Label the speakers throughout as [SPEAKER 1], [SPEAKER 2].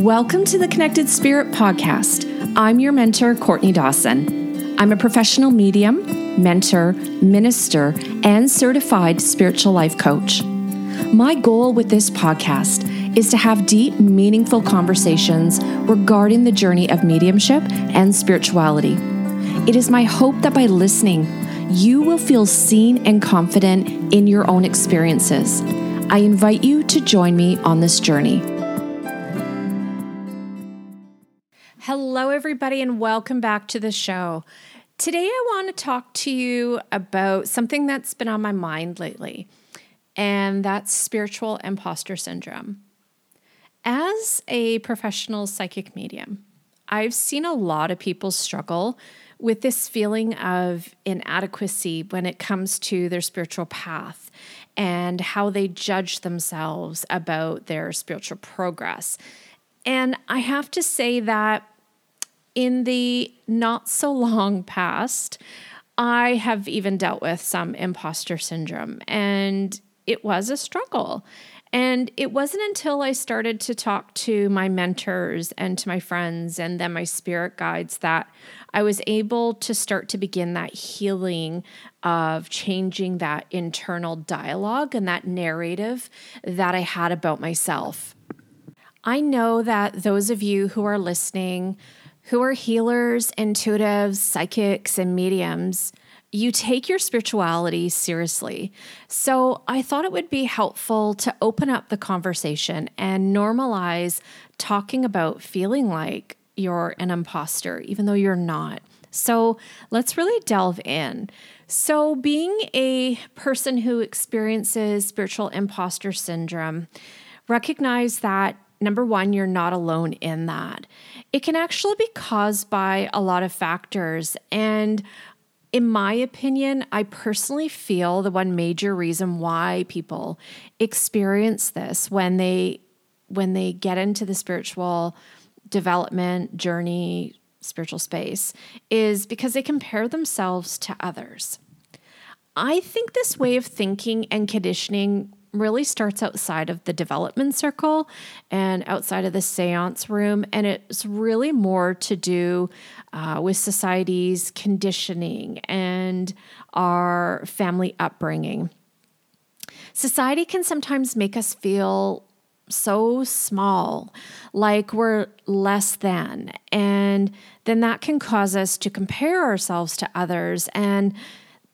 [SPEAKER 1] Welcome to the Connected Spirit podcast. I'm your mentor, Courtney Dawson. I'm a professional medium, mentor, minister, and certified spiritual life coach. My goal with this podcast is to have deep, meaningful conversations regarding the journey of mediumship and spirituality. It is my hope that by listening, you will feel seen and confident in your own experiences. I invite you to join me on this journey. Hello, everybody, and welcome back to the show. Today, I want to talk to you about something that's been on my mind lately, and that's spiritual imposter syndrome. As a professional psychic medium, I've seen a lot of people struggle with this feeling of inadequacy when it comes to their spiritual path and how they judge themselves about their spiritual progress. And I have to say that in the not so long past, I have even dealt with some imposter syndrome, and it was a struggle. And it wasn't until I started to talk to my mentors and to my friends and then my spirit guides that I was able to start to begin that healing of changing that internal dialogue and that narrative that I had about myself. I know that those of you who are listening who are healers, intuitives, psychics, and mediums, you take your spirituality seriously. So I thought it would be helpful to open up the conversation and normalize talking about feeling like you're an imposter, even though you're not. So let's really delve in. So, being a person who experiences spiritual imposter syndrome, recognize that number one, you're not alone in that. It can actually be caused by a lot of factors. And in my opinion, I personally feel the one major reason why people experience this when they when they get into the spiritual development journey, spiritual space is because they compare themselves to others. I think this way of thinking and conditioning really starts outside of the development circle and outside of the seance room. And it's really more to do uh, with society's conditioning and our family upbringing. Society can sometimes make us feel so small, like we're less than. And then that can cause us to compare ourselves to others and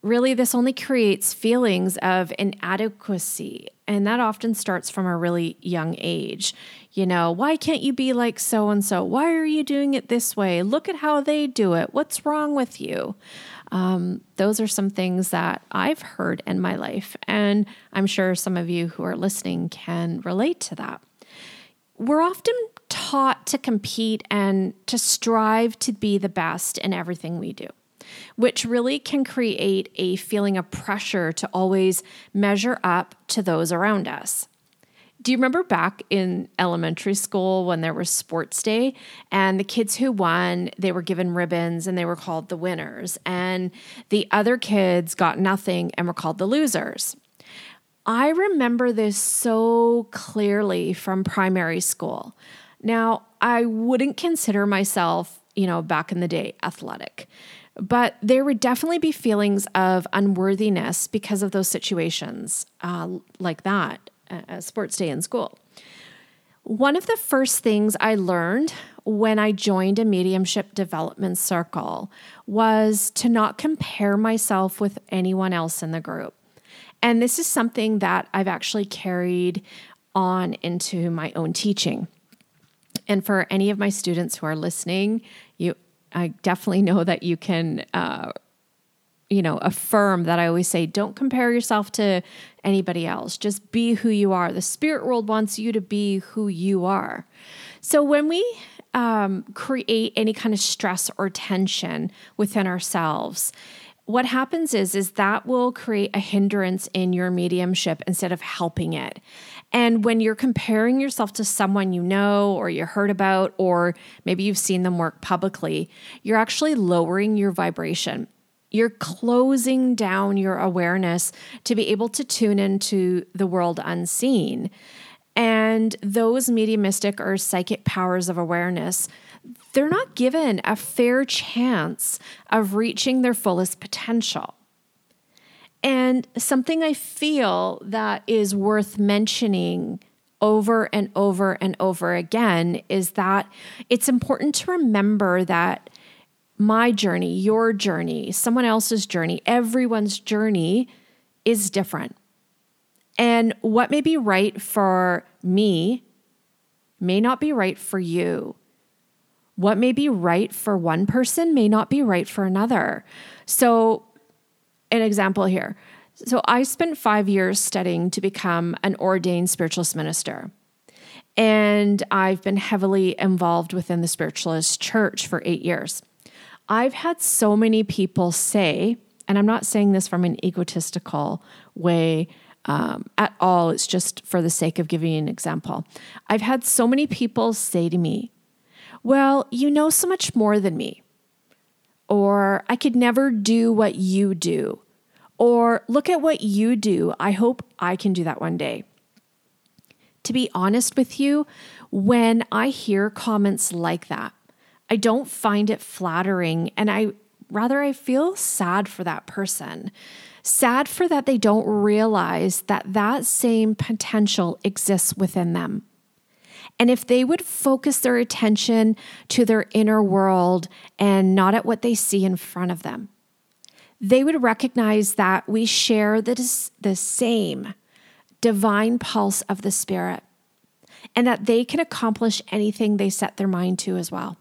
[SPEAKER 1] really this only creates feelings of inadequacy and that often starts from a really young age. You know why can't you be like so and so why are you doing it this way? Look at how they do it. What's wrong with you? Um, those are some things that i've heard in my life and i'm sure some of you who are listening can relate to that. We're often taught to compete and to strive to be the best in everything we do which really can create a feeling of pressure to always measure up to those around us. Do you remember back in elementary school when there was sports day and the kids who won, they were given ribbons and they were called the winners, and the other kids got nothing and were called the losers? I remember this so clearly from primary school. Now, I wouldn't consider myself, you know, back in the day athletic. But there would definitely be feelings of unworthiness because of those situations uh, like that, uh, sports day in school. One of the first things I learned when I joined a mediumship development circle was to not compare myself with anyone else in the group. And this is something that I've actually carried on into my own teaching. And for any of my students who are listening, I definitely know that you can, uh, you know, affirm that I always say, don't compare yourself to anybody else. Just be who you are. The spirit world wants you to be who you are. So when we um, create any kind of stress or tension within ourselves, what happens is is that will create a hindrance in your mediumship instead of helping it and when you're comparing yourself to someone you know or you heard about or maybe you've seen them work publicly you're actually lowering your vibration you're closing down your awareness to be able to tune into the world unseen And those mediumistic or psychic powers of awareness, they're not given a fair chance of reaching their fullest potential. And something I feel that is worth mentioning over and over and over again is that it's important to remember that my journey, your journey, someone else's journey, everyone's journey is different. And what may be right for me may not be right for you. What may be right for one person may not be right for another. So, an example here. So, I spent five years studying to become an ordained spiritualist minister. And I've been heavily involved within the spiritualist church for eight years. I've had so many people say, and I'm not saying this from an egotistical way um, at all, it's just for the sake of giving you an example. I've had so many people say to me, Well, you know so much more than me. Or I could never do what you do. Or look at what you do. I hope I can do that one day. To be honest with you, when I hear comments like that, I don't find it flattering and I rather I feel sad for that person. Sad for that they don't realize that that same potential exists within them. And if they would focus their attention to their inner world and not at what they see in front of them, they would recognize that we share the, the same divine pulse of the Spirit and that they can accomplish anything they set their mind to as well.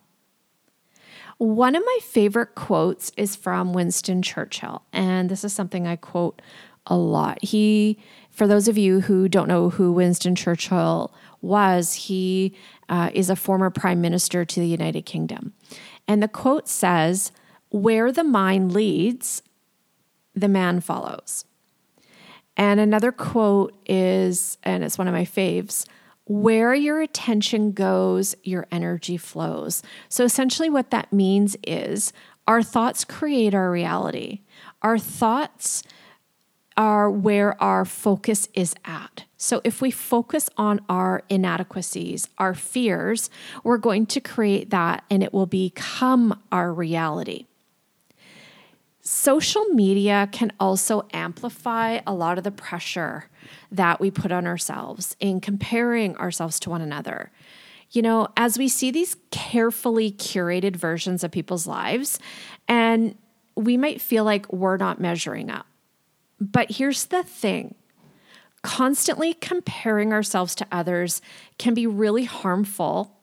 [SPEAKER 1] One of my favorite quotes is from Winston Churchill, and this is something I quote a lot. He, for those of you who don't know who Winston Churchill was, he uh, is a former prime minister to the United Kingdom. And the quote says, Where the mind leads, the man follows. And another quote is, and it's one of my faves, where your attention goes, your energy flows. So essentially, what that means is our thoughts create our reality. Our thoughts are where our focus is at. So, if we focus on our inadequacies, our fears, we're going to create that and it will become our reality. Social media can also amplify a lot of the pressure that we put on ourselves in comparing ourselves to one another. You know, as we see these carefully curated versions of people's lives, and we might feel like we're not measuring up. But here's the thing constantly comparing ourselves to others can be really harmful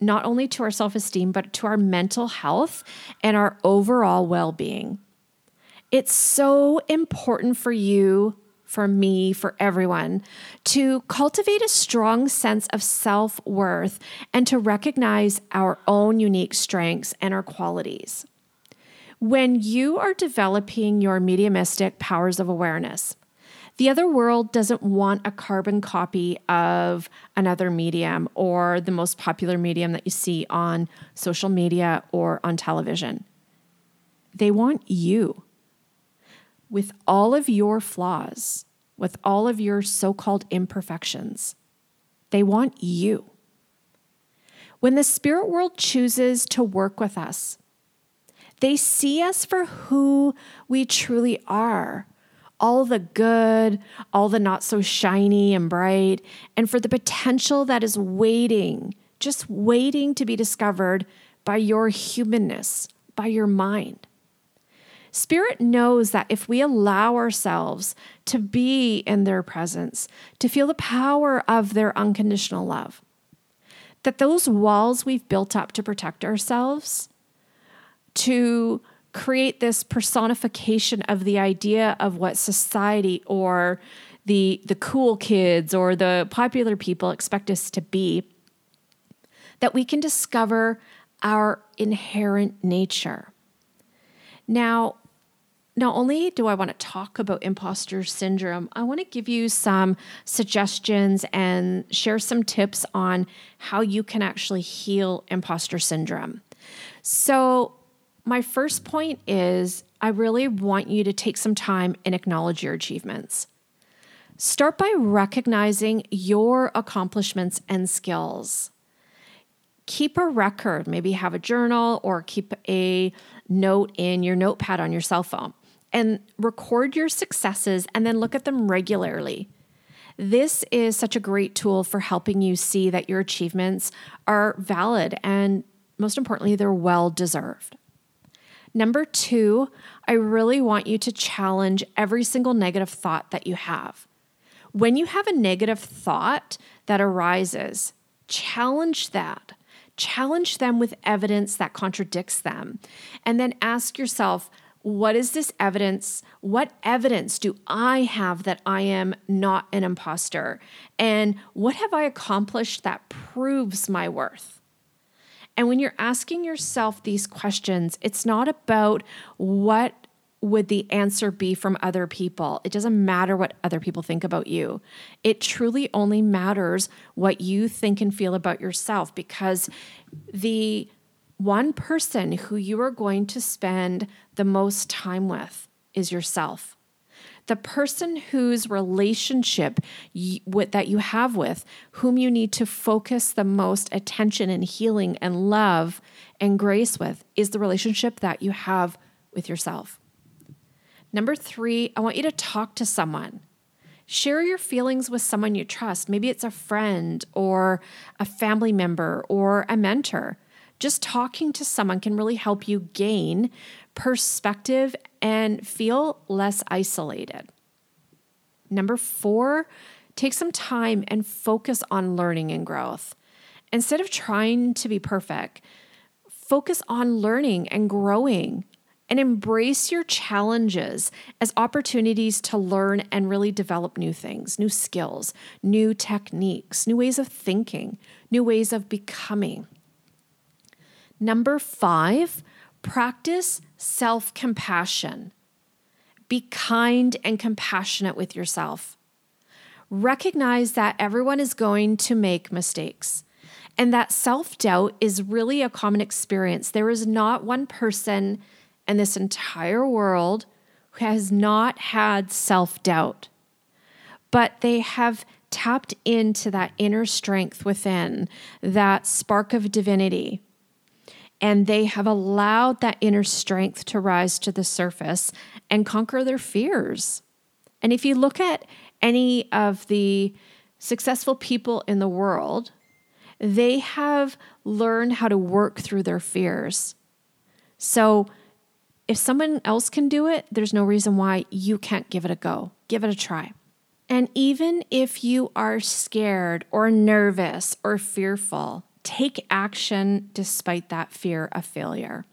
[SPEAKER 1] not only to our self esteem, but to our mental health and our overall well being. It's so important for you, for me, for everyone to cultivate a strong sense of self worth and to recognize our own unique strengths and our qualities. When you are developing your mediumistic powers of awareness, the other world doesn't want a carbon copy of another medium or the most popular medium that you see on social media or on television. They want you with all of your flaws, with all of your so called imperfections. They want you. When the spirit world chooses to work with us, they see us for who we truly are all the good, all the not so shiny and bright, and for the potential that is waiting, just waiting to be discovered by your humanness, by your mind. Spirit knows that if we allow ourselves to be in their presence, to feel the power of their unconditional love, that those walls we've built up to protect ourselves, to create this personification of the idea of what society or the the cool kids or the popular people expect us to be that we can discover our inherent nature. Now, not only do I want to talk about imposter syndrome, I want to give you some suggestions and share some tips on how you can actually heal imposter syndrome. So, my first point is I really want you to take some time and acknowledge your achievements. Start by recognizing your accomplishments and skills. Keep a record, maybe have a journal or keep a note in your notepad on your cell phone and record your successes and then look at them regularly. This is such a great tool for helping you see that your achievements are valid and, most importantly, they're well deserved. Number two, I really want you to challenge every single negative thought that you have. When you have a negative thought that arises, challenge that. Challenge them with evidence that contradicts them. And then ask yourself, what is this evidence? What evidence do I have that I am not an imposter? And what have I accomplished that proves my worth? And when you're asking yourself these questions, it's not about what would the answer be from other people. It doesn't matter what other people think about you. It truly only matters what you think and feel about yourself because the one person who you are going to spend the most time with is yourself. The person whose relationship you, that you have with, whom you need to focus the most attention and healing and love and grace with, is the relationship that you have with yourself. Number three, I want you to talk to someone. Share your feelings with someone you trust. Maybe it's a friend or a family member or a mentor just talking to someone can really help you gain perspective and feel less isolated. Number four, take some time and focus on learning and growth. Instead of trying to be perfect, focus on learning and growing and embrace your challenges as opportunities to learn and really develop new things, new skills, new techniques, new ways of thinking, new ways of becoming. Number five, practice self compassion. Be kind and compassionate with yourself. Recognize that everyone is going to make mistakes and that self doubt is really a common experience. There is not one person in this entire world who has not had self doubt, but they have tapped into that inner strength within, that spark of divinity and they have allowed that inner strength to rise to the surface and conquer their fears. And if you look at any of the successful people in the world, they have learned how to work through their fears. So, if someone else can do it, there's no reason why you can't give it a go. Give it a try. And even if you are scared or nervous or fearful, take action despite that fear of failure.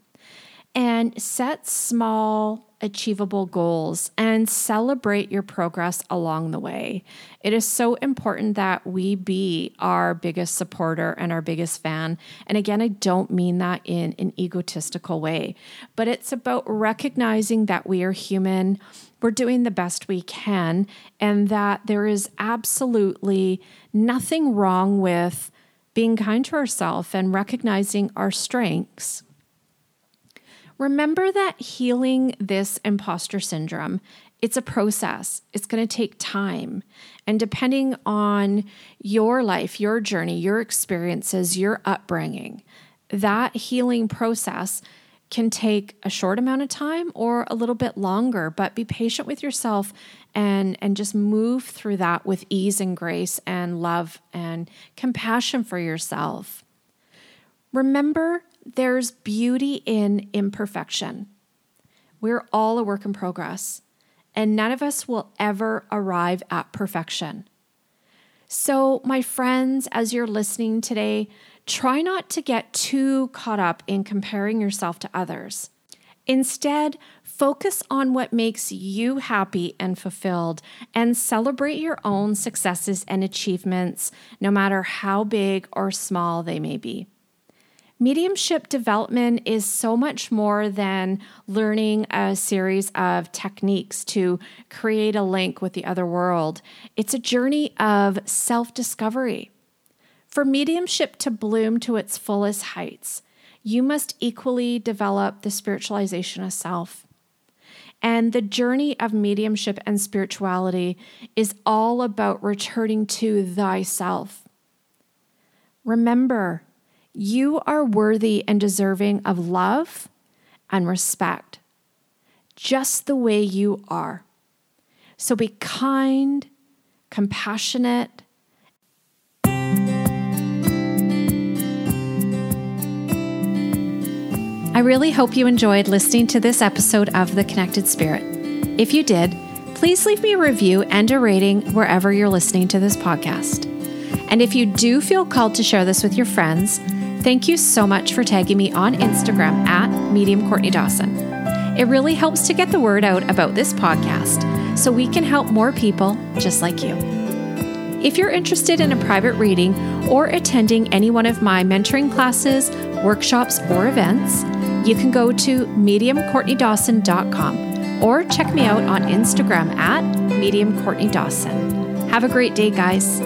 [SPEAKER 1] And set small, achievable goals and celebrate your progress along the way. It is so important that we be our biggest supporter and our biggest fan. And again, I don't mean that in an egotistical way, but it's about recognizing that we are human, we're doing the best we can, and that there is absolutely nothing wrong with being kind to ourselves and recognizing our strengths. Remember that healing this imposter syndrome, it's a process. It's going to take time. And depending on your life, your journey, your experiences, your upbringing, that healing process can take a short amount of time or a little bit longer, but be patient with yourself and and just move through that with ease and grace and love and compassion for yourself. Remember there's beauty in imperfection. We're all a work in progress, and none of us will ever arrive at perfection. So, my friends, as you're listening today, try not to get too caught up in comparing yourself to others. Instead, focus on what makes you happy and fulfilled and celebrate your own successes and achievements, no matter how big or small they may be. Mediumship development is so much more than learning a series of techniques to create a link with the other world. It's a journey of self discovery. For mediumship to bloom to its fullest heights, you must equally develop the spiritualization of self. And the journey of mediumship and spirituality is all about returning to thyself. Remember, you are worthy and deserving of love and respect, just the way you are. So be kind, compassionate, I really hope you enjoyed listening to this episode of The Connected Spirit. If you did, please leave me a review and a rating wherever you're listening to this podcast. And if you do feel called to share this with your friends, thank you so much for tagging me on Instagram at Medium Courtney Dawson. It really helps to get the word out about this podcast so we can help more people just like you. If you're interested in a private reading or attending any one of my mentoring classes, workshops, or events, you can go to mediumcourtneydawson.com or check me out on Instagram at mediumcourtneydawson. Have a great day, guys.